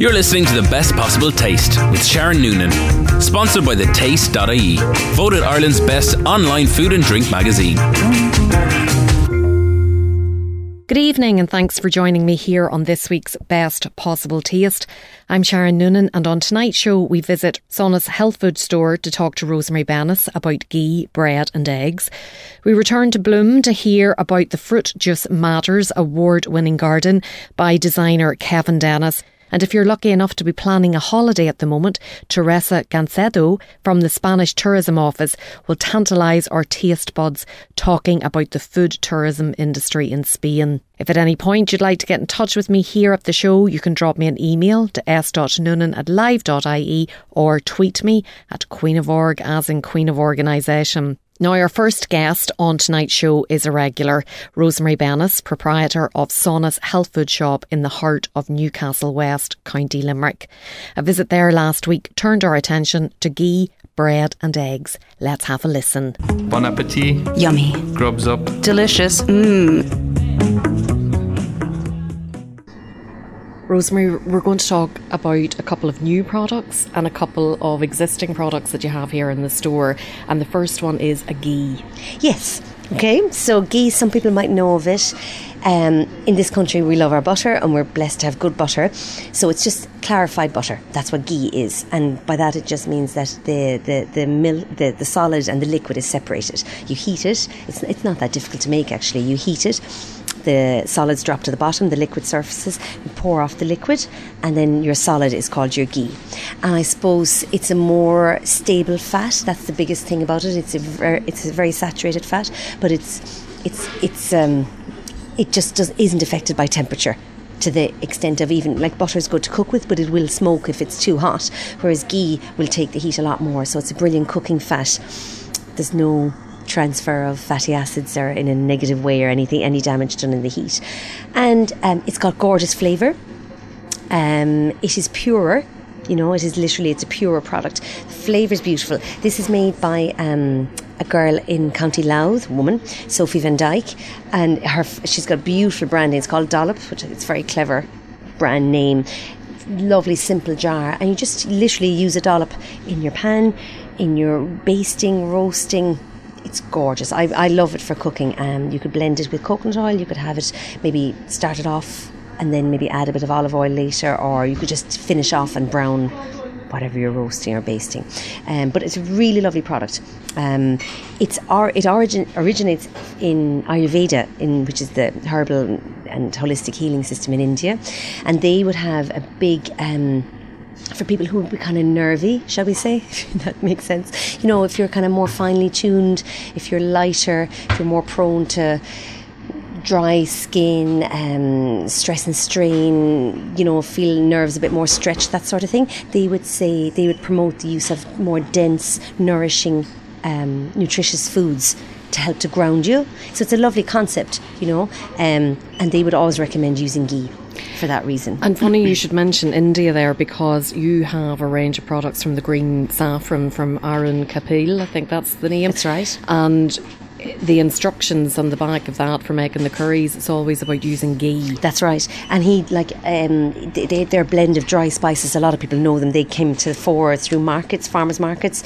You're listening to the best possible taste with Sharon Noonan, sponsored by the Taste.ie, voted Ireland's best online food and drink magazine. Good evening, and thanks for joining me here on this week's Best Possible Taste. I'm Sharon Noonan, and on tonight's show, we visit Sonas health food store to talk to Rosemary Bennis about ghee, bread, and eggs. We return to Bloom to hear about the Fruit Juice Matters award winning garden by designer Kevin Dennis. And if you're lucky enough to be planning a holiday at the moment, Teresa Gancedo from the Spanish Tourism Office will tantalise our taste buds talking about the food tourism industry in Spain. If at any point you'd like to get in touch with me here at the show, you can drop me an email to s.noonan at live.ie or tweet me at Queen of Org as in Queen of Organisation. Now, our first guest on tonight's show is a regular, Rosemary Bennis, proprietor of Sonas Health Food Shop in the heart of Newcastle West, County Limerick. A visit there last week turned our attention to ghee, bread, and eggs. Let's have a listen. Bon appetit. Yummy. Grubs up. Delicious. Mmm. Rosemary, we're going to talk about a couple of new products and a couple of existing products that you have here in the store. And the first one is a ghee. Yes. Okay, so ghee, some people might know of it. Um, in this country, we love our butter and we're blessed to have good butter. So it's just clarified butter. That's what ghee is. And by that, it just means that the, the, the, mil- the, the solid and the liquid is separated. You heat it, it's, it's not that difficult to make actually. You heat it the solids drop to the bottom, the liquid surfaces, you pour off the liquid, and then your solid is called your ghee. And I suppose it's a more stable fat. That's the biggest thing about it. It's a it's a very saturated fat, but it's it's it's um, it just does, isn't affected by temperature to the extent of even like butter is good to cook with, but it will smoke if it's too hot. Whereas ghee will take the heat a lot more, so it's a brilliant cooking fat. There's no transfer of fatty acids or in a negative way or anything, any damage done in the heat. And um, it's got gorgeous flavour. Um, it is purer. You know, it is literally it's a purer product. Flavour is beautiful. This is made by um, a girl in County Louth, woman, Sophie Van Dyke, and her she's got beautiful branding. It's called Dollop, which it's very clever brand name. Lovely simple jar, and you just literally use a dollop in your pan, in your basting, roasting, it's gorgeous. I, I love it for cooking. Um, you could blend it with coconut oil. You could have it maybe start it off and then maybe add a bit of olive oil later, or you could just finish off and brown whatever you're roasting or basting. Um, but it's a really lovely product. Um, it's or, it origin, originates in Ayurveda, in which is the herbal and holistic healing system in India, and they would have a big. Um, for people who would be kind of nervy, shall we say? If that makes sense. You know, if you're kind of more finely tuned, if you're lighter, if you're more prone to dry skin, um, stress and strain, you know, feel nerves a bit more stretched, that sort of thing, they would say they would promote the use of more dense, nourishing, um, nutritious foods to help to ground you. So it's a lovely concept, you know, um, and they would always recommend using ghee for that reason. And funny you should mention India there because you have a range of products from the green saffron from Arun Kapil, I think that's the name. That's right. And the instructions on the back of that for making the curries it's always about using ghee that's right and he like um they, their blend of dry spices a lot of people know them they came to the fore through markets farmers markets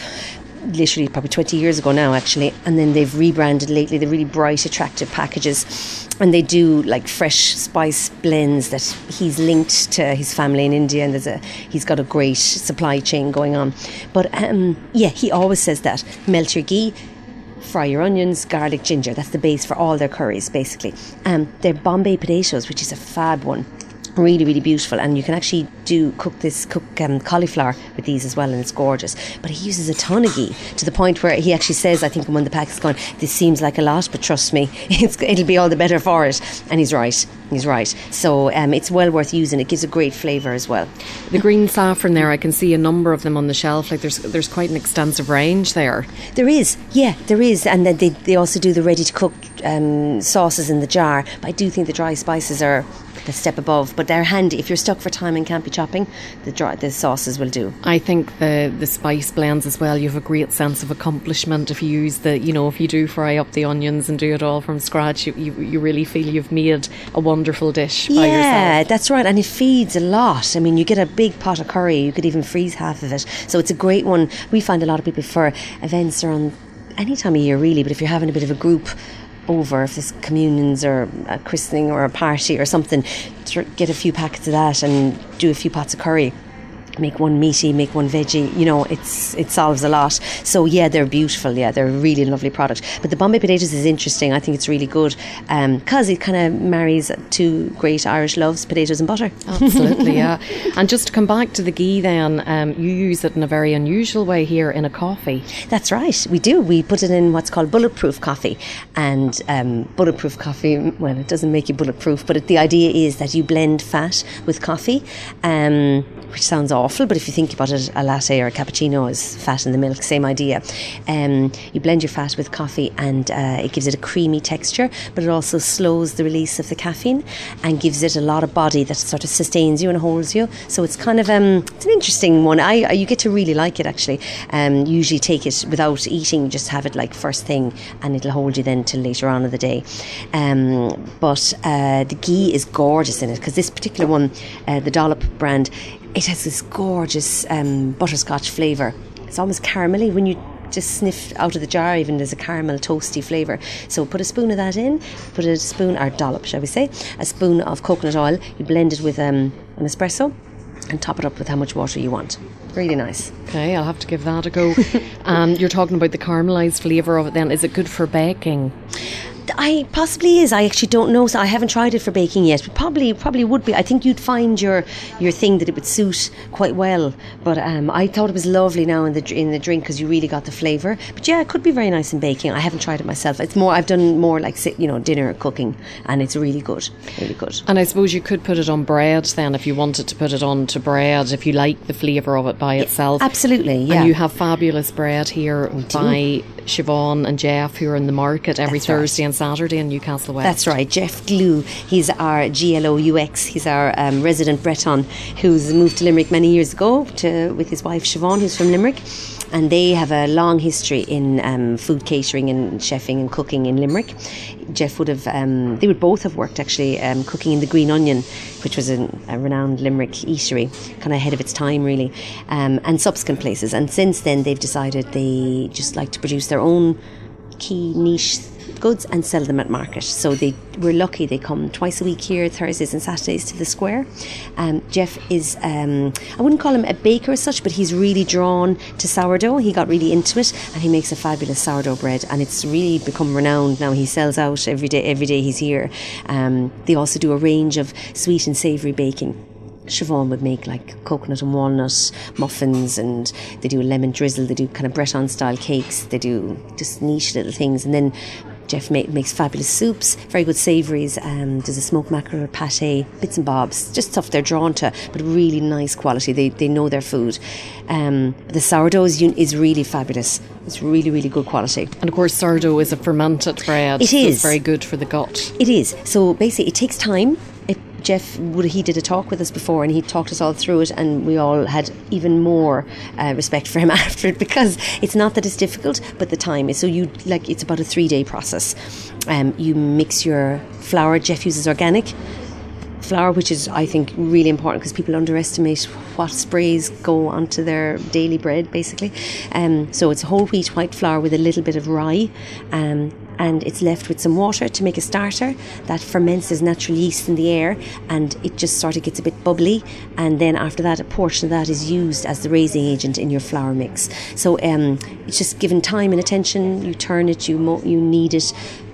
literally probably 20 years ago now actually and then they've rebranded lately. They're really bright attractive packages. And they do like fresh spice blends that he's linked to his family in India and there's a he's got a great supply chain going on. But um, yeah he always says that. Melt your ghee fry your onions, garlic, ginger. That's the base for all their curries, basically. Um, they're Bombay potatoes, which is a fab one really really beautiful. And you can actually do cook this cook um, cauliflower with these as well and it's gorgeous. But he uses a ton of ghee to the point where he actually says I think when the pack is gone this seems like a lot but trust me it'll be all the better for it. And he's right. He's right. So um, it's well worth using. It gives a great flavour as well. The green saffron there I can see a number of them on the shelf. Like there's there's quite an extensive range there. There is. Yeah there is. And then they, they also do the ready to cook um, sauces in the jar. But I do think the dry spices are the step above. But they're handy if you're stuck for time and can't be chopping. The dry, the sauces will do. I think the the spice blends as well. You have a great sense of accomplishment if you use the you know if you do fry up the onions and do it all from scratch. You you, you really feel you've made a wonderful dish. Yeah, by yourself. that's right, and it feeds a lot. I mean, you get a big pot of curry. You could even freeze half of it, so it's a great one. We find a lot of people for events or on any time of year, really. But if you're having a bit of a group over, if there's communions or a christening or a party or something, get a few packets of that and do a few pots of curry make one meaty, make one veggie. You know, it's it solves a lot. So yeah, they're beautiful. Yeah, they're a really lovely product. But the Bombay potatoes is interesting. I think it's really good because um, it kind of marries two great Irish loves: potatoes and butter. Absolutely, yeah. And just to come back to the ghee, then um, you use it in a very unusual way here in a coffee. That's right. We do. We put it in what's called bulletproof coffee, and um, bulletproof coffee. Well, it doesn't make you bulletproof, but it, the idea is that you blend fat with coffee, um, which sounds awful, but if you think about it, a latte or a cappuccino is fat in the milk, same idea. Um, you blend your fat with coffee and uh, it gives it a creamy texture, but it also slows the release of the caffeine and gives it a lot of body that sort of sustains you and holds you. So it's kind of um, it's an interesting one. I, you get to really like it actually. Um, usually take it without eating, just have it like first thing, and it'll hold you then till later on in the day. Um, but uh, the ghee is gorgeous in it because this particular one, uh, the Dollop brand, it has this gorgeous um, butterscotch flavour. It's almost caramelly when you just sniff out of the jar, even there's a caramel toasty flavour. So put a spoon of that in, put a spoon, or dollop, shall we say, a spoon of coconut oil. You blend it with um, an espresso and top it up with how much water you want. Really nice. Okay, I'll have to give that a go. um, you're talking about the caramelised flavour of it then. Is it good for baking? I possibly is. I actually don't know. So I haven't tried it for baking yet. But probably, probably would be. I think you'd find your your thing that it would suit quite well. But um, I thought it was lovely now in the in the drink because you really got the flavour. But yeah, it could be very nice in baking. I haven't tried it myself. It's more. I've done more like you know dinner cooking, and it's really good, really good. And I suppose you could put it on bread then if you wanted to put it on to bread if you like the flavour of it by yeah, itself. Absolutely, yeah. And you have fabulous bread here by Siobhan and Jeff who are in the market every That's Thursday right. and Saturday in Newcastle West. That's right, Jeff Glue. He's our GLOUX. He's our um, resident Breton who's moved to Limerick many years ago to, with his wife Siobhan, who's from Limerick. And they have a long history in um, food catering and chefing and cooking in Limerick. Jeff would have, um, they would both have worked actually um, cooking in the Green Onion, which was a, a renowned Limerick eatery, kind of ahead of its time really, um, and subsequent places. And since then, they've decided they just like to produce their own key niche goods and sell them at market. So they we're lucky they come twice a week here, Thursdays and Saturdays to the square. Um, Jeff is um, I wouldn't call him a baker as such, but he's really drawn to sourdough. He got really into it, and he makes a fabulous sourdough bread, and it's really become renowned now. He sells out every day. Every day he's here. Um, they also do a range of sweet and savoury baking. Siobhan would make like coconut and walnut muffins, and they do a lemon drizzle. They do kind of Breton style cakes. They do just niche little things, and then Jeff make, makes fabulous soups, very good savouries. Um, there's a smoked mackerel, pate, bits and bobs, just stuff they're drawn to, but really nice quality. They, they know their food. Um, the sourdough is, is really fabulous. It's really, really good quality. And of course, sourdough is a fermented bread. It so. It's very good for the gut. It is. So basically, it takes time. Jeff he did a talk with us before, and he talked us all through it, and we all had even more uh, respect for him after it because it's not that it's difficult, but the time is. So you like it's about a three day process. Um, you mix your flour. Jeff uses organic flour, which is I think really important because people underestimate what sprays go onto their daily bread, basically. Um, so it's whole wheat white flour with a little bit of rye. Um, and it's left with some water to make a starter that ferments as natural yeast in the air and it just sort of gets a bit bubbly and then after that a portion of that is used as the raising agent in your flour mix. So um, it's just given time and attention. You turn it you mo- you knead it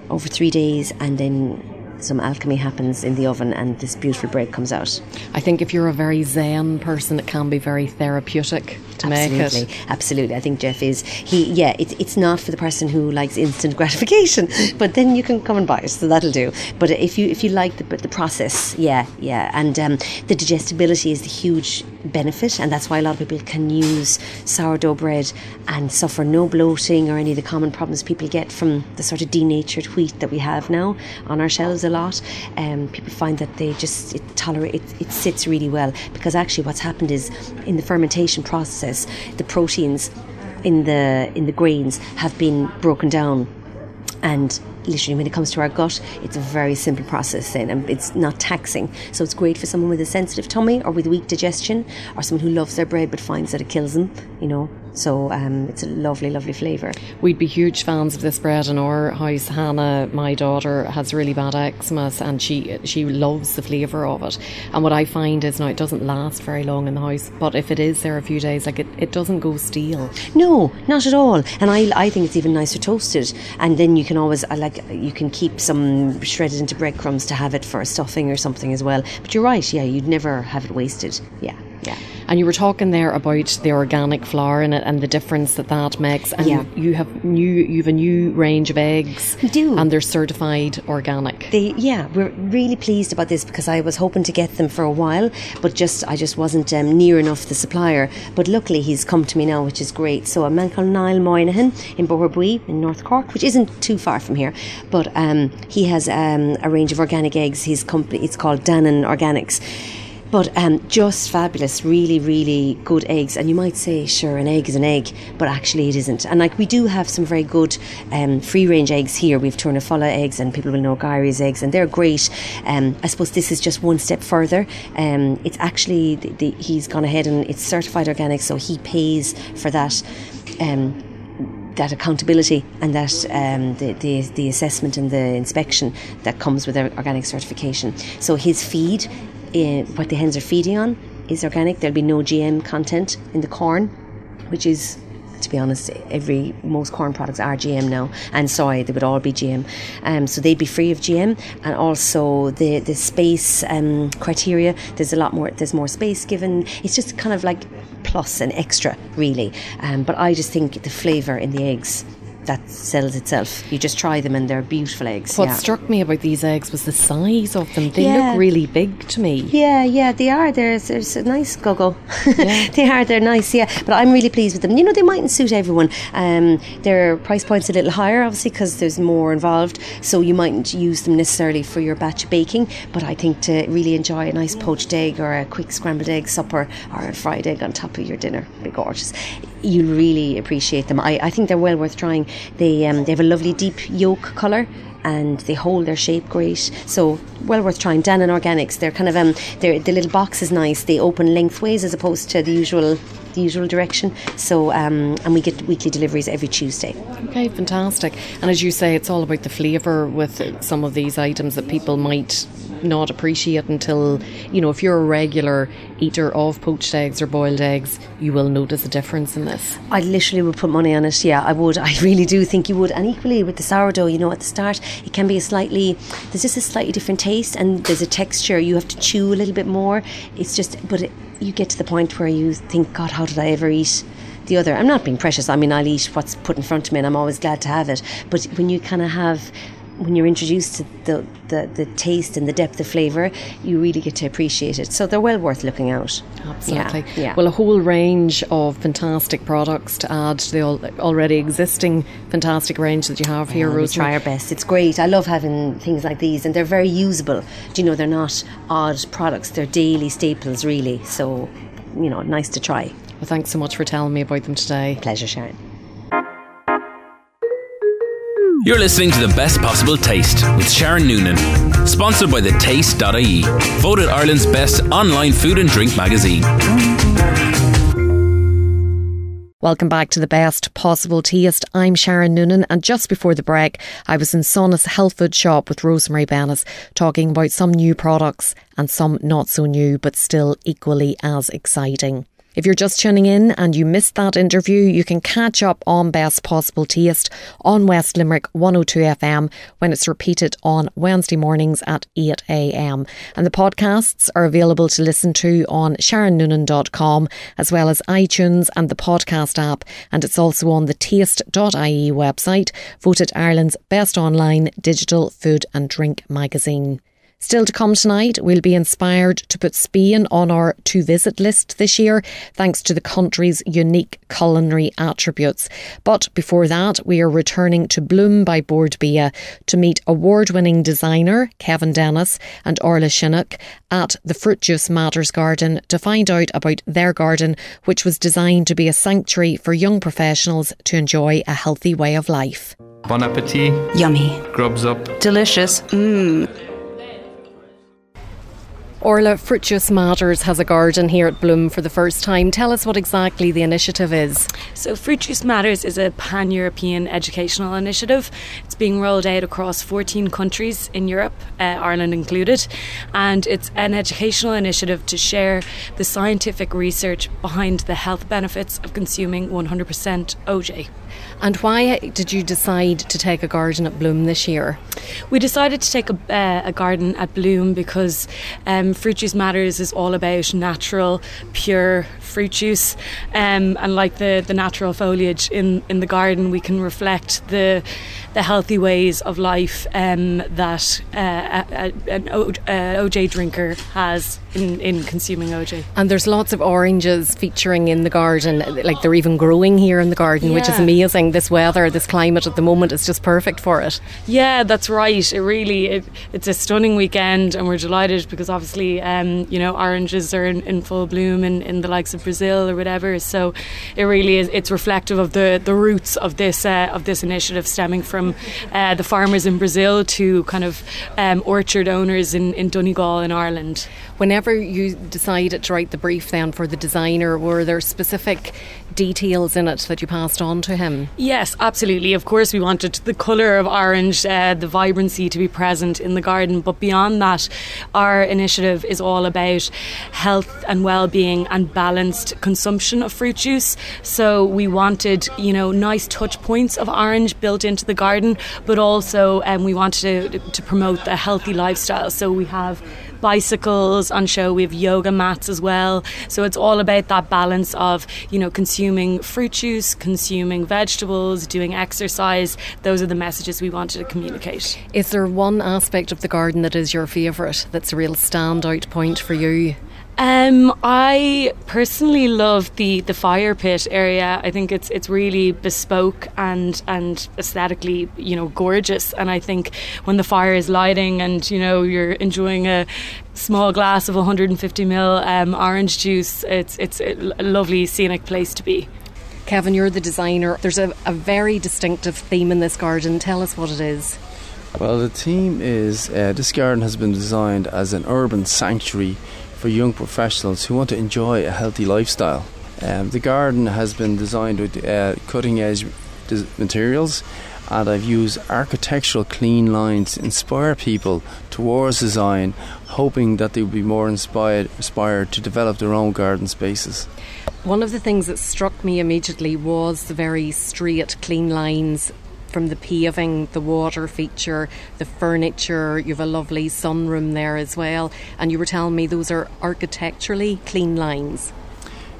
over three days and then some alchemy happens in the oven and this beautiful bread comes out. I think if you're a very zen person, it can be very therapeutic to absolutely, make it. Absolutely, I think Jeff is he. Yeah, it, it's not for the person who likes instant gratification, but then you can come and buy it, so that'll do. But if you if you like the the process, yeah, yeah, and um, the digestibility is the huge benefit, and that's why a lot of people can use sourdough bread and suffer no bloating or any of the common problems people get from the sort of denatured wheat that we have now on our shelves a lot. Um, people find that they just it tolerate it, it sits really well because actually what's happened is in the fermentation process, the proteins in the in the grains have been broken down and literally when it comes to our gut it's a very simple process then and it's not taxing. So it's great for someone with a sensitive tummy or with weak digestion or someone who loves their bread but finds that it kills them you know so um, it's a lovely, lovely flavour. We'd be huge fans of this bread in our house. Hannah, my daughter, has really bad eczema and she she loves the flavour of it. And what I find is now it doesn't last very long in the house, but if it is there a few days, like it, it doesn't go stale. No, not at all. And I, I think it's even nicer toasted. And then you can always I like you can keep some shredded into breadcrumbs to have it for a stuffing or something as well. But you're right, yeah, you'd never have it wasted. Yeah. Yeah. And you were talking there about the organic flour in it and the difference that that makes. And Yeah. you have new, you have a new range of eggs. We do. and they're certified organic. They, yeah, we're really pleased about this because I was hoping to get them for a while, but just I just wasn't um, near enough the supplier. But luckily, he's come to me now, which is great. So a man called Niall Moynihan in Boherbue in North Cork, which isn't too far from here, but um, he has um, a range of organic eggs. His company, it's called Dannon Organics. But um, just fabulous, really, really good eggs. And you might say, sure, an egg is an egg, but actually it isn't. And like we do have some very good um, free range eggs here. We've Tournafulla eggs, and people will know Guyry's eggs, and they're great. Um, I suppose this is just one step further. Um, it's actually the, the, he's gone ahead and it's certified organic, so he pays for that. Um, that accountability and that um, the, the the assessment and the inspection that comes with organic certification. So his feed, uh, what the hens are feeding on, is organic. There'll be no GM content in the corn, which is. To be honest, every most corn products are GM now, and soy they would all be GM, um, so they'd be free of GM. And also the the space um, criteria, there's a lot more. There's more space given. It's just kind of like plus and extra, really. Um, but I just think the flavour in the eggs that sells itself. You just try them and they're beautiful eggs. What yeah. struck me about these eggs was the size of them. They Yeah. look really big to me. Yeah, yeah, they are. There's, there's a nice go-go. Yeah. they are. They're nice. Yeah, but I'm really pleased with them. You know, they mightn't suit everyone. Um, their price point's a little higher, obviously, because there's more involved. So you mightn't use them necessarily for your batch of baking. But I think to really enjoy a nice poached egg or a quick scrambled egg supper or a fried egg on top of your dinner, be gorgeous. You really appreciate them. I, I think they're well worth trying. They um, they have a lovely deep yolk colour and they hold their shape great. So well worth trying. Dannon Organics. They're kind of um, they're, the little box is nice. They open lengthways as opposed to the usual the usual direction. So um, and we get weekly deliveries every Tuesday. Okay, fantastic. And as you say, it's all about the flavour with some of these items that people might not appreciate until, you know, if you're a regular eater of poached eggs or boiled eggs, you will notice a difference in this. I literally would put money on it. Yeah, I would. I really do think you would. And equally with the sourdough, you know, at the start, it can be a slightly, there's just a slightly different taste and there's a texture. You have to chew a little bit more. It's just, but it, you get to the point where you think, God, how did I ever eat? The other, I'm not being precious. I mean, I'll eat what's put in front of me, and I'm always glad to have it. But when you kind of have, when you're introduced to the, the, the taste and the depth of flavour, you really get to appreciate it. So they're well worth looking out. Absolutely. Yeah, yeah. Well, a whole range of fantastic products to add to the already existing fantastic range that you have here, Yeah, we try our best. It's great. I love having things like these, and they're very usable. Do you know they're not odd products? They're daily staples, really. So, you know, nice to try. Well, thanks so much for telling me about them today. Pleasure, Sharon. You're listening to the best possible taste with Sharon Noonan, sponsored by the Taste.ie, voted Ireland's best online food and drink magazine. Welcome back to the best possible taste. I'm Sharon Noonan, and just before the break, I was in Sonas health food shop with Rosemary Bennis talking about some new products and some not so new, but still equally as exciting. If you're just tuning in and you missed that interview, you can catch up on Best Possible Taste on West Limerick 102 FM when it's repeated on Wednesday mornings at 8 a.m. And the podcasts are available to listen to on sharonnoonan.com as well as iTunes and the podcast app. And it's also on the taste.ie website, voted Ireland's best online digital food and drink magazine. Still to come tonight, we'll be inspired to put Spain on our to visit list this year, thanks to the country's unique culinary attributes. But before that, we are returning to Bloom by Bord Bia to meet award winning designer Kevin Dennis and Orla Shinnock at the Fruit Juice Matters Garden to find out about their garden, which was designed to be a sanctuary for young professionals to enjoy a healthy way of life. Bon appetit. Yummy. Grubs up. Delicious. Mmm. Orla Fruit Juice Matters has a garden here at Bloom for the first time. Tell us what exactly the initiative is. So, Fruit Juice Matters is a pan European educational initiative. It's being rolled out across 14 countries in Europe, uh, Ireland included, and it's an educational initiative to share the scientific research behind the health benefits of consuming 100% OJ. And why did you decide to take a garden at Bloom this year? We decided to take a, uh, a garden at Bloom because um, Fruit Juice Matters is all about natural, pure fruit juice. Um, and like the, the natural foliage in, in the garden, we can reflect the the healthy ways of life um, that uh, a, a, an o, OJ drinker has in, in consuming OJ. And there's lots of oranges featuring in the garden, like they're even growing here in the garden, yeah. which is amazing. This weather, this climate at the moment is just perfect for it. Yeah, that's right. It really, it, it's a stunning weekend, and we're delighted because obviously, um, you know, oranges are in, in full bloom in, in the likes of Brazil or whatever. So it really is. It's reflective of the, the roots of this uh, of this initiative stemming from uh, the farmers in Brazil to kind of um, orchard owners in, in Donegal in Ireland. Whenever you decided to write the brief then for the designer, were there specific details in it that you passed on to him? Yes, absolutely. Of course, we wanted the colour of orange, uh, the vibrancy to be present in the garden. But beyond that, our initiative is all about health and well-being and balanced consumption of fruit juice. So we wanted, you know, nice touch points of orange built into the garden, but also um, we wanted to, to promote a healthy lifestyle. So we have bicycles on show. We have yoga mats as well. So it's all about that balance of, you know, consuming fruit juice, consuming vegetables, doing exercise. Those are the messages we wanted to communicate. Is there one aspect of the garden that is your favourite, that's a real standout point for you? Um, I personally love the, the fire pit area. I think it's it's really bespoke and and aesthetically, you know, gorgeous. And I think when the fire is lighting and you know you're enjoying a small glass of 150 ml um, orange juice, it's it's a lovely scenic place to be. Kevin, you're the designer. There's a, a very distinctive theme in this garden. Tell us what it is. Well, the theme is uh, this garden has been designed as an urban sanctuary for young professionals who want to enjoy a healthy lifestyle. Um, the garden has been designed with uh, cutting edge materials and I've used architectural clean lines to inspire people towards design, hoping that they will be more inspired, inspired to develop their own garden spaces. One of the things that struck me immediately was the very straight, clean lines from the paving, the water feature, the furniture. You have a lovely sunroom there as well. And you were telling me those are architecturally clean lines.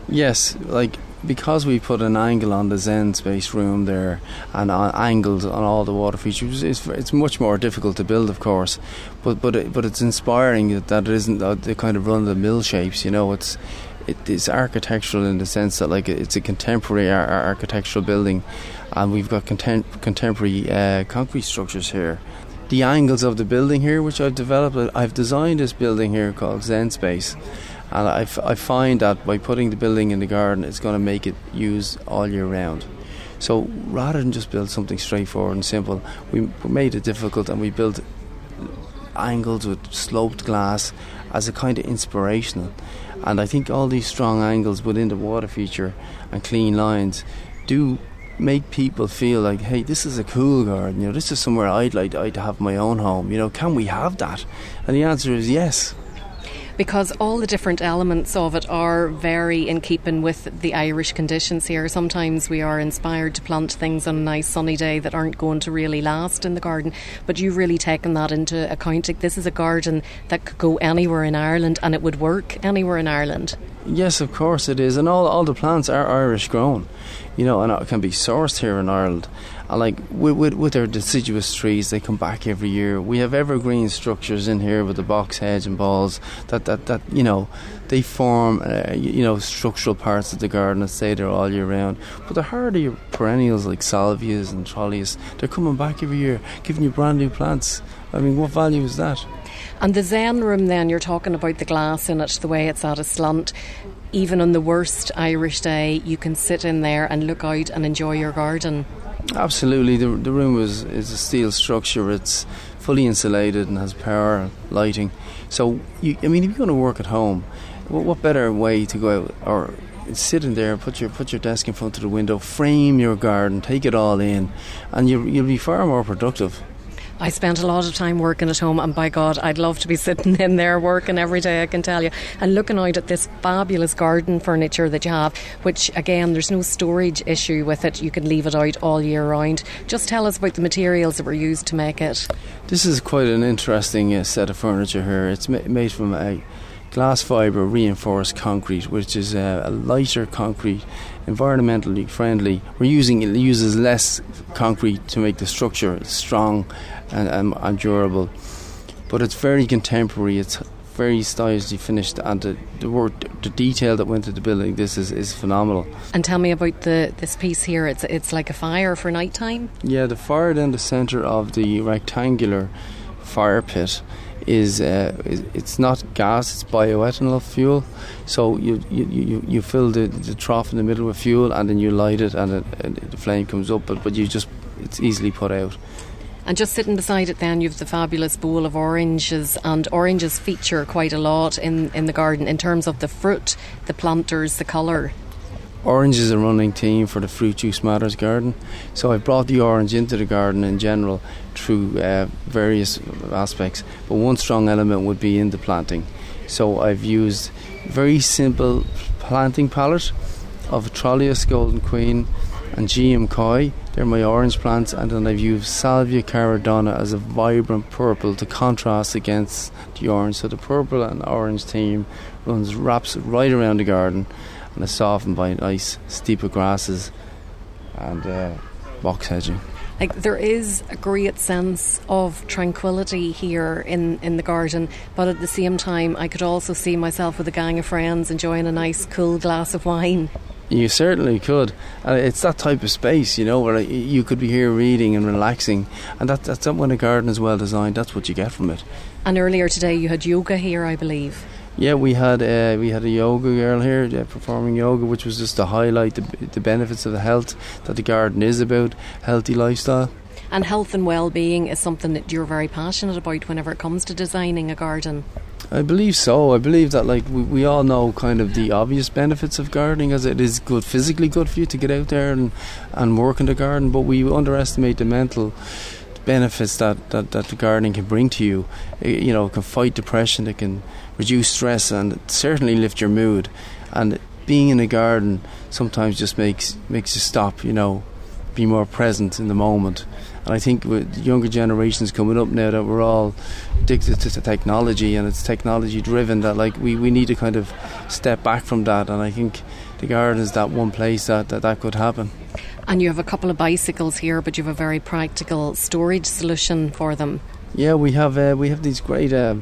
Yes, like because we put an angle on the Zen space room there and on angles on all the water features, it's, it's much more difficult to build, of course. But but it, but it's inspiring that it isn't the kind of run of the mill shapes. You know, it's it is architectural in the sense that like it's a contemporary ar- architectural building and we've got contem- contemporary uh, concrete structures here. The angles of the building here, which I've developed, I've designed this building here called Zen Space, and I, find that by putting the building in the garden, it's going to make it used all year round. So rather than just build something straightforward and simple, we made it difficult and we built angles with sloped glass as a kind of inspirational. And I think all these strong angles within the water feature and clean lines do make people feel like, hey, this is a cool garden. You know, this is somewhere I'd like to, I'd have my own home. You know, can we have that? And the answer is yes. Because all the different elements of it are very in keeping with the Irish conditions here. Sometimes we are inspired to plant things on a nice sunny day that aren't going to really last in the garden. But you've really taken that into account. Like, This is a garden that could go anywhere in Ireland and it would work anywhere in Ireland. Yes, of course it is, and all all the plants are Irish grown, you know, and it can be sourced here in Ireland. Like with, with, with our deciduous trees, they come back every year. We have evergreen structures in here with the box hedge and balls that that, that you know they form uh, you know structural parts of the garden that stay there all year round. But the hardy perennials like salvias and trollius, they're coming back every year, giving you brand new plants. I mean, what value is that? And the Zen room, then, you're talking about the glass in it, the way it's at a slant. Even on the worst Irish day, you can sit in there and look out and enjoy your garden. Absolutely, the, the room is, is a steel structure. It's fully insulated and has power lighting. So, you, I mean, if you're going to work at home, what, what better way to go out or sit in there, put your put your desk in front of the window, frame your garden, take it all in, and you, you'll be far more productive. I spent a lot of time working at home, and by God, I'd love to be sitting in there working every day, I can tell you, and looking out at this fabulous garden furniture that you have, which again, there's no storage issue with it. You can leave it out all year round. Just tell us about the materials that were used to make it. This is quite an interesting uh, set of furniture here. It's ma- made from a glass fibre reinforced concrete, which is uh, a lighter concrete, environmentally friendly. We're using it uses less concrete to make the structure strong and, and, and durable, but it's very contemporary. It's very stylishly finished, and the, the work, the detail that went into the building, this is, is phenomenal. And tell me about the this piece here. It's it's like a fire for nighttime. Yeah, the fire down the centre of the rectangular fire pit is, uh, it's not gas, it's bioethanol fuel. So you you, you, you fill the, the trough in the middle with fuel, and then you light it, and, it, and the flame comes up. But but you just it's easily put out. And just sitting beside it, then you've the fabulous bowl of oranges, and oranges feature quite a lot in, in the garden in terms of the fruit, the planters, the colour. Orange is a running theme for the Fruit Juice Matters garden. So I've brought the orange into the garden in general through uh, various aspects, but one strong element would be in the planting. So I've used very simple planting palette of Trollius Golden Queen and Geum Koi. They're my orange plants, and then I've used Salvia caradonna as a vibrant purple to contrast against the orange. So the purple and orange theme runs wraps right around the garden and it's softened by nice Stipa grasses and uh, box hedging. Like there is a great sense of tranquility here in, in the garden, but at the same time, I could also see myself with a gang of friends enjoying a nice cool glass of wine. You certainly could. It's that type of space, you know, where you could be here reading and relaxing, and that, that's when a garden is well designed. That's what you get from it. And earlier today, you had yoga here, I believe. Yeah, we had uh, we had a yoga girl here uh, performing yoga, which was just to highlight the, the benefits of the health that the garden is about, healthy lifestyle. And health and well-being is something that you're very passionate about whenever it comes to designing a garden. I believe so. I believe that like we, we all know kind of the obvious benefits of gardening as it is good physically good for you to get out there and, and work in the garden, but we underestimate the mental benefits that, that, that the gardening can bring to you. It, you know, it can fight depression, it can reduce stress, and certainly lift your mood. And being in a garden sometimes just makes makes you stop. You know, be more present in the moment. And I think with younger generations coming up now that we're all addicted to technology and it's technology driven that like we, we need to kind of step back from that and I think the garden is that one place that, that that could happen. And you have a couple of bicycles here, but you have a very practical storage solution for them. Yeah, we have uh, we have these great uh,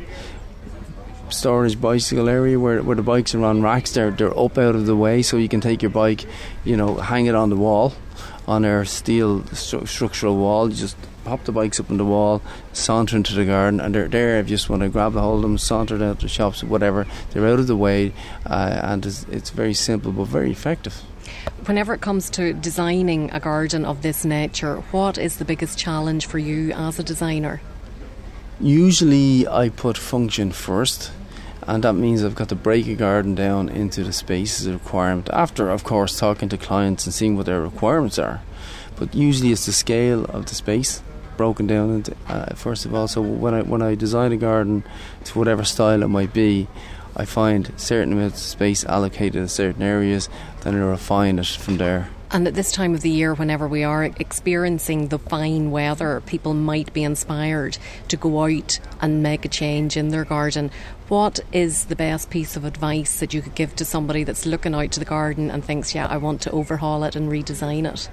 storage bicycle area where, where the bikes are on racks. They're they're up out of the way, so you can take your bike, you know, hang it on the wall, on our steel stru- structural wall. You just pop the bikes up on the wall, saunter into the garden, and they're there if you just want to grab a hold of them, saunter down to the shops, whatever. They're out of the way, uh, and it's, it's very simple but very effective. Whenever it comes to designing a garden of this nature, what is the biggest challenge for you as a designer? Usually, I put function first, and that means I've got to break a garden down into the spaces requirement. After, of course, talking to clients and seeing what their requirements are, but usually it's the scale of the space broken down into. Uh, first of all, so when I when I design a garden to whatever style it might be, I find certain amounts of space allocated in certain areas, then I refine it from there. And at this time of the year, whenever we are experiencing the fine weather, people might be inspired to go out and make a change in their garden. What is the best piece of advice that you could give to somebody that's looking out to the garden and thinks, yeah, I want to overhaul it and redesign it?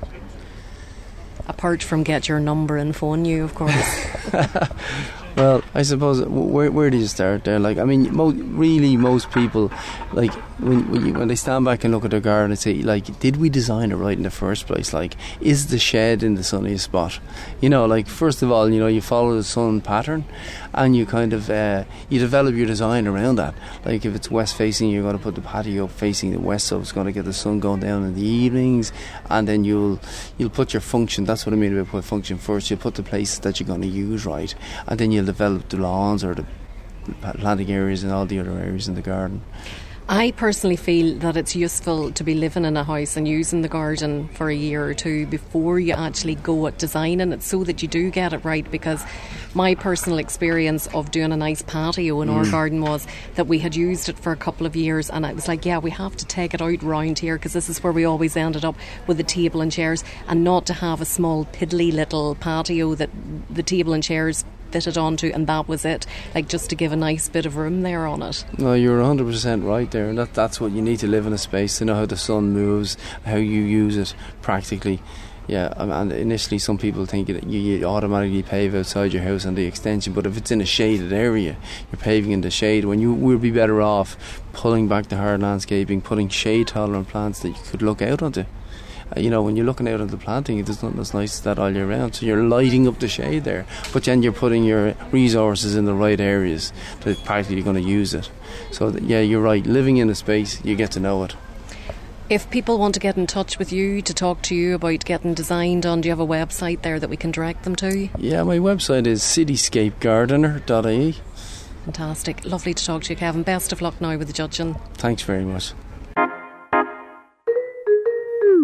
Apart from get your number and phone you, of course. Well, I suppose where where do you start there? Like, I mean, mo- really, most people, like when when, you, when, they stand back and look at their garden and say, like, did we design it right in the first place? Like, is the shed in the sunniest spot? You know, like first of all, you know, you follow the sun pattern, and you kind of uh, you develop your design around that. Like, if it's west facing, you're going to put the patio facing the west, so it's going to get the sun going down in the evenings, and then you'll you'll put your function. That's what I mean about put function first. You'll put the places that you're going to use right, and then you'll develop the lawns or the planting areas and all the other areas in the garden. I personally feel that it's useful to be living in a house and using the garden for a year or two before you actually go at designing it so that you do get it right because my personal experience of doing a nice patio in mm. our garden was that we had used it for a couple of years and I was like yeah we have to take it out round here because this is where we always ended up with the table and chairs and not to have a small piddly little patio that the table and chairs fitted onto, and that was it. Like just to give a nice bit of room there on it. No, you're 100% right there, and that, that's what you need to live in a space to know how the sun moves, how you use it practically. Yeah, um, and initially some people think you, you automatically pave outside your house on the extension, but if it's in a shaded area, you're paving in the shade. When you would be better off pulling back the hard landscaping, putting shade tolerant plants that you could look out onto. Uh, you know, when you're looking out at the planting, there's nothing as nice as that all year round. So you're lighting up the shade there, but then you're putting your resources in the right areas that practically you're going to use it. So that, yeah, you're right. Living in a space, you get to know it. If people want to get in touch with you to talk to you about getting designed on, do you have a website there that we can direct them to? Yeah, my website is cityscapegardener.ie. Fantastic. Lovely to talk to you, Kevin. Best of luck now with the judging. Thanks very much.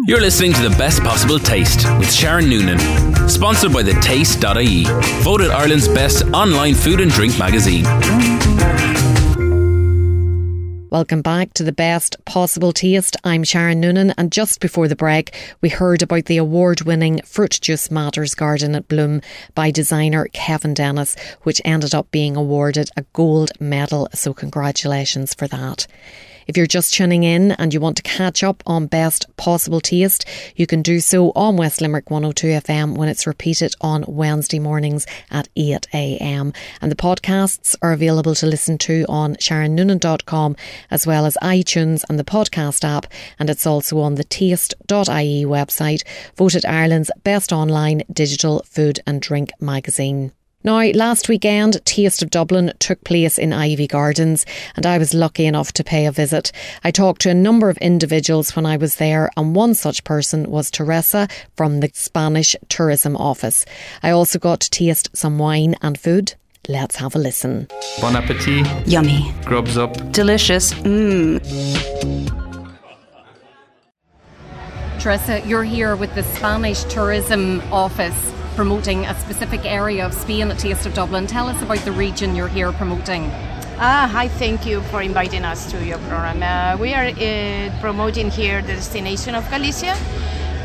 You're listening to the best possible taste with Sharon Noonan, sponsored by the Taste.ie, voted Ireland's best online food and drink magazine. Welcome back to the best possible taste. I'm Sharon Noonan, and just before the break, we heard about the award winning Fruit Juice Matters Garden at Bloom by designer Kevin Dennis, which ended up being awarded a gold medal. So, congratulations for that. If you're just tuning in and you want to catch up on best possible taste, you can do so on West Limerick 102 FM when it's repeated on Wednesday mornings at 8 a.m. And the podcasts are available to listen to on SharonNoonan.com as well as iTunes and the podcast app. And it's also on the taste.ie website, voted Ireland's best online digital food and drink magazine. Now, last weekend, Taste of Dublin took place in Iveagh Gardens, and I was lucky enough to pay a visit. I talked to a number of individuals when I was there, and one such person was Teresa from the Spanish Tourism Office. I also got to taste some wine and food. Let's have a listen. Bon appetit. Yummy. Grubs up. Delicious. Mmm. Teresa, you're here with the Spanish Tourism Office promoting a specific area of Spain at Taste of Dublin. Tell us about the region you're here promoting. Ah, hi, thank you for inviting us to your program. Uh, we are uh, promoting here the destination of Galicia,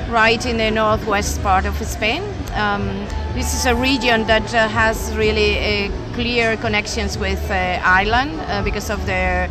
right in the northwest part of Spain. Um, this is a region that uh, has really uh, clear connections with uh, Ireland uh, because of their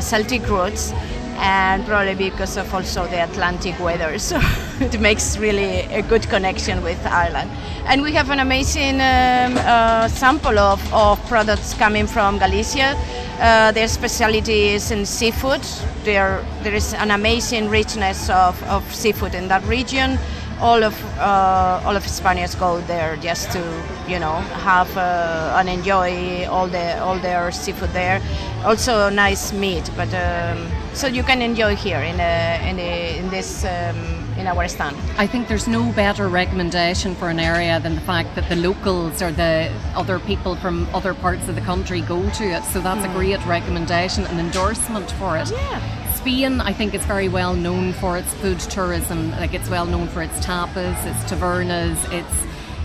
Celtic roots and probably because of also the Atlantic weather. So it makes really a good connection with Ireland. And we have an amazing um, uh, sample of, of products coming from Galicia. Uh, their specialty is in seafood. There, there is an amazing richness of, of seafood in that region all of uh, all of Spaniards go there just to you know have uh, and enjoy all the all their seafood there. Also nice meat, but um, so you can enjoy here in a, in, a, in this. Um, in our stand. I think there's no better recommendation for an area than the fact that the locals or the other people from other parts of the country go to it. So that's mm. a great recommendation and endorsement for it. Yeah. Spain, I think, is very well known for its food tourism. Like it's well known for its tapas, its tavernas, its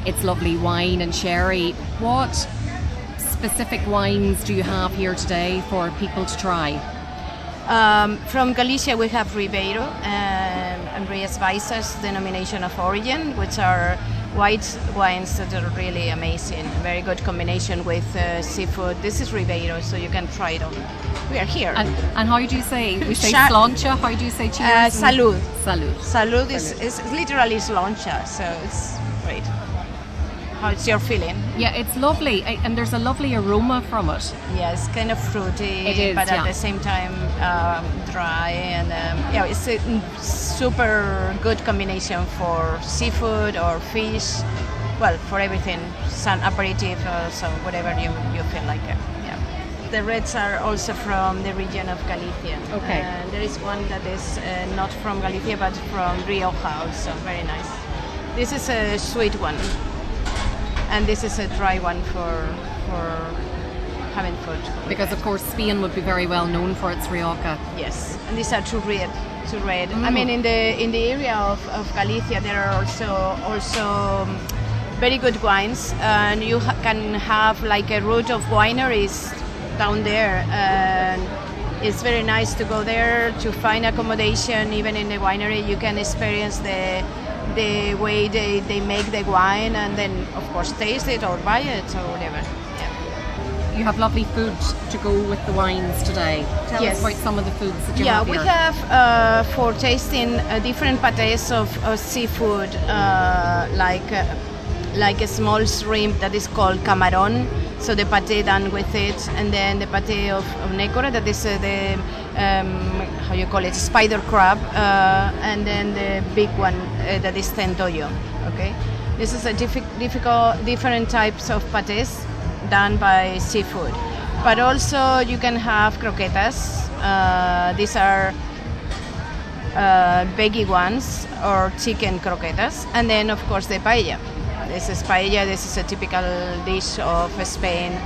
its lovely wine and sherry. What specific wines do you have here today for people to try? Um, from Galicia, we have Ribeiro, um, and Reyes denomination of origin, which are white wines that are really amazing. Very good combination with uh, seafood. This is Ribeiro, so you can try it on. We are here. And, and how do you say? We say Sha- sláinte. How do you say cheers? Uh, salud. Salud. Salud is, is literally sláinte, so it's great. How's your feeling? Yeah, it's lovely, I- and there's a lovely aroma from it. Yeah, it's kind of fruity, It is, but yeah. at the same time um, dry, and um, yeah, it's a mm, super good combination for seafood or fish. Well, for everything, some aperitif, or so whatever you you feel like. It. Yeah. The reds are also from the region of Galicia. Okay. And there is one that is uh, not from Galicia, but from Rioja, also very nice. This is a sweet one, and this is a dry one for for having food. Because of course Spain would be very well known for its Rioja. Yes, and these are too red. Too red. I mean, in the in the area of, of Galicia, there are also also um, very good wines, and you ha- can have like a route of wineries down there, and it's very nice to go there to find accommodation. Even in the winery, you can experience the the way they, they make the wine, and then of course taste it or buy it or whatever. You have lovely food to go with the wines today. Tell Yes. us about some of the foods that you yeah, have we have uh, for tasting uh, different pates of, of seafood, uh, like uh, like a small shrimp that is called camarón. So the pate done with it, and then the pate of, of necora that is uh, the um, how you call it spider crab, uh, and then the big one uh, that is centollo. Okay, this is a diffi- difficult different types of pates done by seafood. But also you can have croquetas. Uh, these are uh, veggie ones or chicken croquetas, and then of course the paella. This is paella. This is a typical dish of Spain,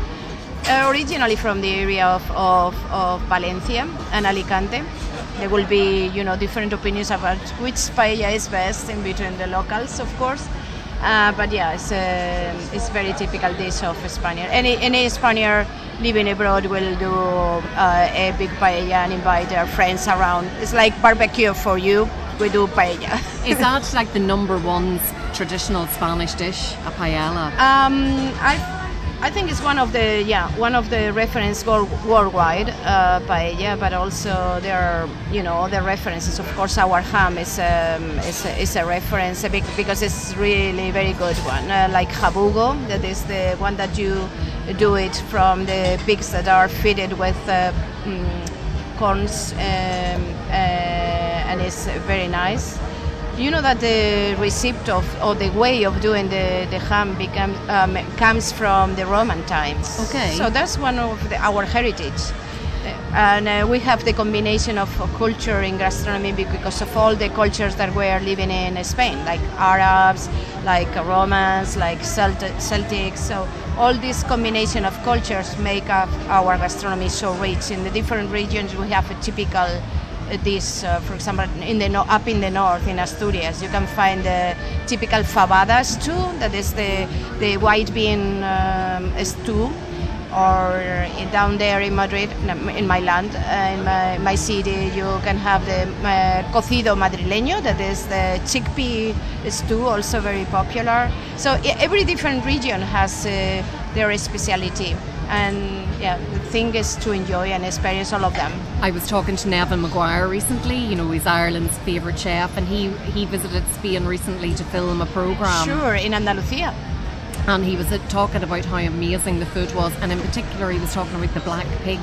originally from the area of, of, of Valencia and Alicante. There will be, you know, different opinions about which paella is best in between the locals, of course. Uh, but yeah, it's a, it's very typical dish of Spaniard. Any any Spaniard living abroad will do uh, a big paella and invite their friends around. It's like barbecue for you. We do paella. Is that like the number one traditional Spanish dish, a paella? Um, I I think it's one of the yeah one of the reference world, worldwide uh, paella, but also there are you know other references. Of course, our ham is um, is, a, is a reference because it's really very good one. Uh, like jabugo, that is the one that you do it from the pigs that are fitted with uh, mm, corns, um, uh, and it's very nice. You know that the recipe of or the way of doing the, the ham become, um, comes from the Roman times. Okay. So that's one of the, our heritage. And uh, we have the combination of culture in gastronomy because of all the cultures that were living in Spain, like Arabs, like Romans, like Celt- Celtics. So all this combination of cultures make up our gastronomy so rich. In the different regions, we have a typical dish. Uh, for example, in the no- up in the north, in Asturias, you can find the typical fabada too. That is the the white bean um, stew or down there in Madrid, in my land, uh, in my, my city, you can have the uh, cocido madrileño, that is the chickpea stew, also very popular. So every different region has uh, their speciality, and yeah, the thing is to enjoy and experience all of them. I was talking to Neven Maguire recently. You know, he's Ireland's favourite chef, and he he visited Spain recently to film a program. sure, in Andalusia. And he was talking about how amazing the food was, and in particular, he was talking about the black pig.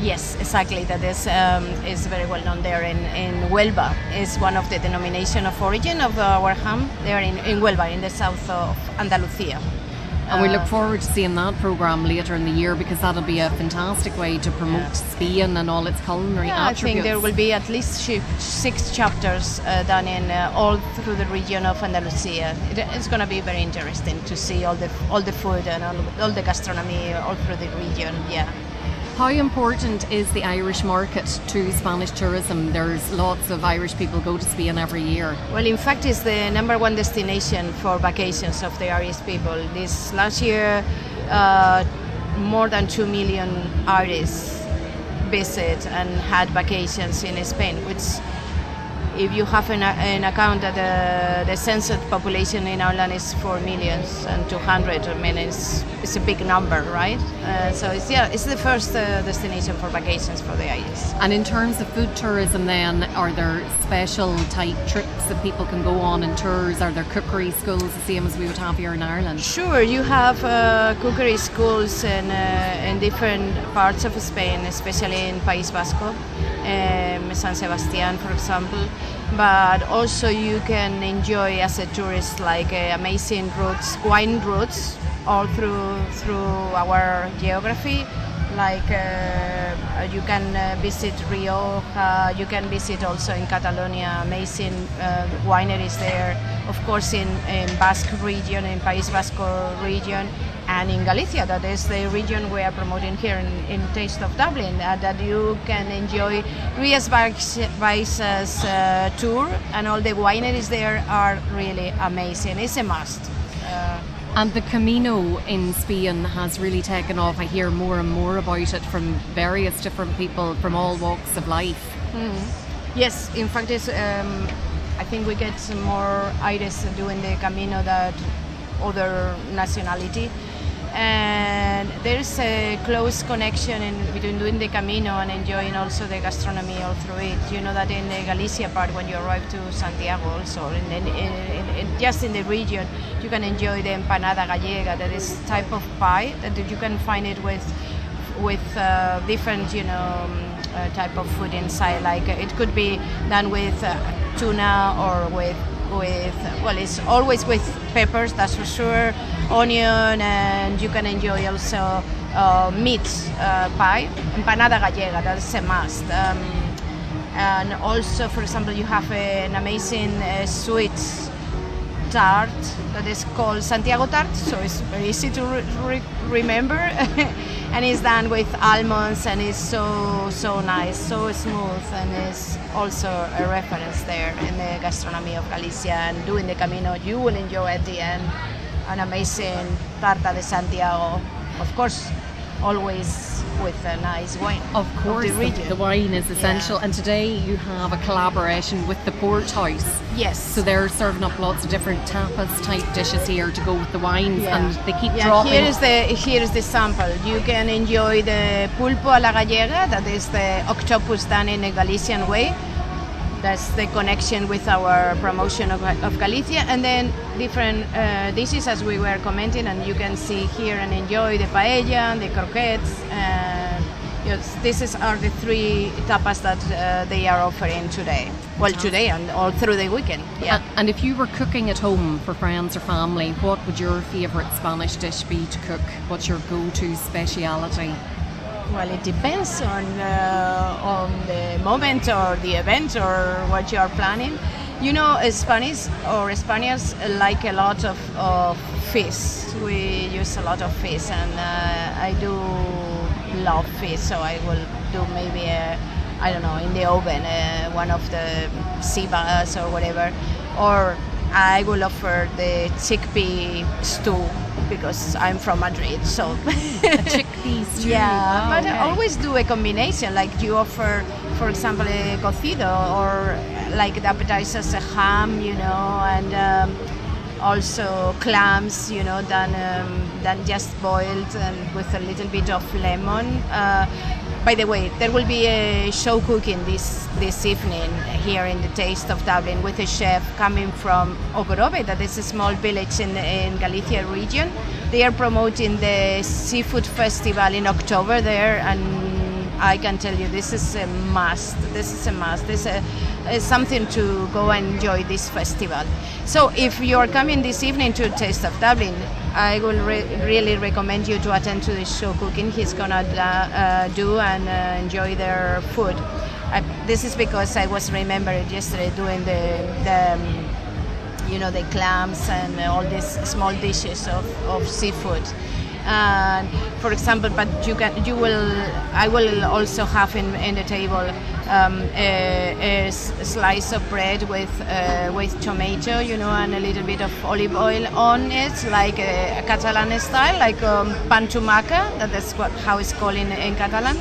Yes, exactly. That is um, is very well known there in, in Huelva. It's one of the denomination of origin of our ham there in, in Huelva, in the south of Andalusia. And we Uh, look forward to seeing that program later in the year because that'll be a fantastic way to promote Spain and all its culinary Yeah, I think there will be at least six chapters uh, done in uh, all through the region of Andalusia. It, it's going to be very interesting to see all the all the food and all, all the gastronomy all through the region. Yeah. How important is the Irish market to Spanish tourism? There's lots of Irish people go to Spain every year. Well, in fact, it's the number one destination for vacations of the Irish people. This last year, uh, more than two million Irish visit and had vacations in Spain, which if you have an, an account that the, the census population in Ireland is 4 millions and 200, I mean, it's, it's a big number, right? Uh, so it's, yeah, it's the first uh, destination for vacations for the Irish. And in terms of food tourism then, are there special type trips that people can go on in tours? Are there cookery schools the same as we would have here in Ireland? Sure, you have uh, cookery schools in, uh, in different parts of Spain, especially in País Vasco um, San Sebastian, for example. But also you can enjoy as a tourist like uh, amazing routes, wine routes, all through through our geography. Like uh, you can uh, visit Rioja, you can visit also in Catalonia, amazing uh, wineries there. Of course, in, in Basque region, in País Vasco region, and in Galicia, that is the region we are promoting here in, in Taste of Dublin, uh, that you can enjoy Rias Baixas uh, tour, and all the wineries there are really amazing. It's a must. Uh, and the Camino in Spain has really taken off. I hear more and more about it from various different people from all walks of life. Mm-hmm. Yes, in fact, it's, um, I think we get some more Irish doing the Camino than other nationality and there's a close connection in between doing the Camino and enjoying also the gastronomy all through it. You know that in the Galicia part, when you arrive to Santiago, also in, in, in, just in the region, you can enjoy the empanada gallega, that is type of pie that you can find it with with uh, different, you know. Um, uh, type of food inside like it could be done with uh, tuna or with with well it's always with peppers that's for sure onion and you can enjoy also uh, meat uh, pie empanada gallega that's a must. Um, and also for example you have an amazing uh, sweet tart that is called Santiago tart so it's very easy to re- re- remember. And it's done with almonds and it's so so nice so smooth and it's also a reference there in the gastronomy of Galicia. And doing the Camino you will enjoy at the end an amazing tarta de Santiago. Of course always with a nice wine. Of course, of the, the, wine is essential. Yeah. And today you have a collaboration with the Port House. Yes. So they're serving up lots of different tapas type dishes here to go with the wines, yeah. and they keep yeah, dropping. Here is the here is the sample. You can enjoy the pulpo a la gallega, that is the octopus done in a Galician way that's the connection with our promotion of, of Galicia. And then different uh, dishes as we were commenting and you can see here and enjoy the paella the croquettes uh, yes, this is, are the three tapas that uh, they are offering today. Well today and all through the weekend yeah. And if you were cooking at home for friends or family what would your favorite Spanish dish be to cook? What's your go-to speciality well, it depends on uh, on the moment or the event or what you are planning. You know, Spanish or Spaniards like a lot of, of fish. We use a lot of fish, and uh, I do love fish, so I will do maybe a, I don't know in the oven uh, one of the sea bass or whatever, or I will offer the chickpea stew because I'm from Madrid. So chickpeas. Yeah, oh, but okay. I always do a combination. Like you offer, for example, a cocido or like the appetizers, a ham, you know, and. Um, also clams, you know, than um, than just boiled and with a little bit of lemon. Uh, by the way, there will be a show cooking this this evening here in the Taste of Dublin with a chef coming from O Grove, that is a small village in in Galicia region. They are promoting the seafood festival in October there, and I can tell you this is a must. This is a must. This is, a, is something to go and enjoy this festival. So if you are coming this evening to Taste of Dublin, I will re- really recommend you to attend to the show cooking. He's gonna uh, do and uh, enjoy their food. I, this is because I was remembered yesterday doing the, the um, you know the clams and all these small dishes of, of seafood and for example but you can you will i will also have in, in the table um, a, a, slice of bread with uh, with tomato you know and a little bit of olive oil on it like a, a catalan style like um, pan tumaca that is what how it's called in, in catalan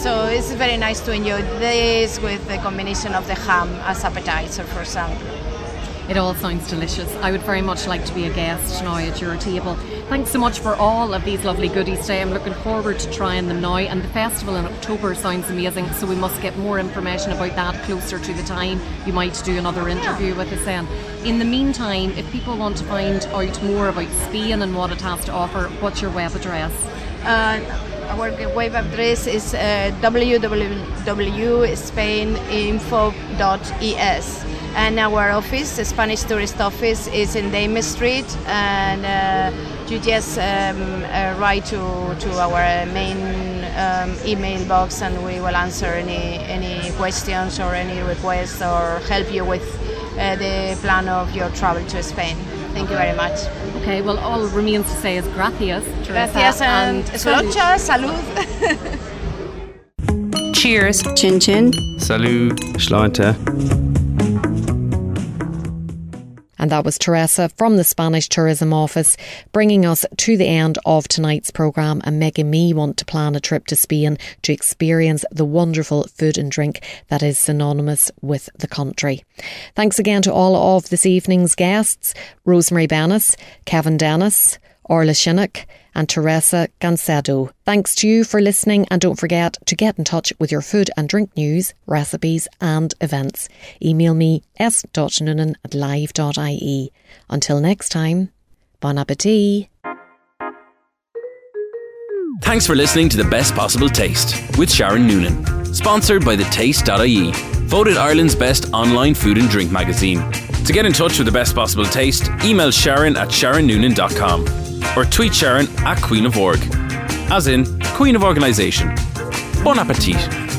So it's very nice to enjoy this with the combination of the ham as appetizer, for example. It all sounds delicious. I would very much like to be a guest now at your table. Thanks so much for all of these lovely goodies today. I'm looking forward to trying them now. And the festival in October sounds amazing, so we must get more information about that closer to the time. You might do another interview with us then. In the meantime, if people want to find out more about Spain and what it has to offer, what's your web address? Uh, our web address is uh, www.spaininfo.es and our office, the Spanish tourist office, is in Dame Street, and uh, you just um, uh, write to, to our main um, email box, and we will answer any any questions or any requests or help you with uh, the plan of your travel to Spain. Thank you very much. Okay, well, all remains to say is gracias. Teresa, gracias and, and salud. Cheers. Chin chin. Salud. Sláinte. And that was Teresa from the Spanish Tourism Office, bringing us to the end of tonight's programme and making me want to plan a trip to Spain to experience the wonderful food and drink that is synonymous with the country. Thanks again to all of this evening's guests Rosemary Bennis, Kevin Dennis, Orla Shinnock, and Teresa Gancedo. Thanks to you for listening, and don't forget to get in touch with your food and drink news, recipes, and events. Email me s.noonan at live.ie. Until next time, bon appetit. Thanks for listening to The Best Possible Taste with Sharon Noonan, sponsored by thetaste.ie, voted Ireland's best online food and drink magazine. To get in touch with The Best Possible Taste, email sharon at sharonnoonan.com or tweet Sharon at Queen of Org, as in Queen of Organisation. Bon appetit!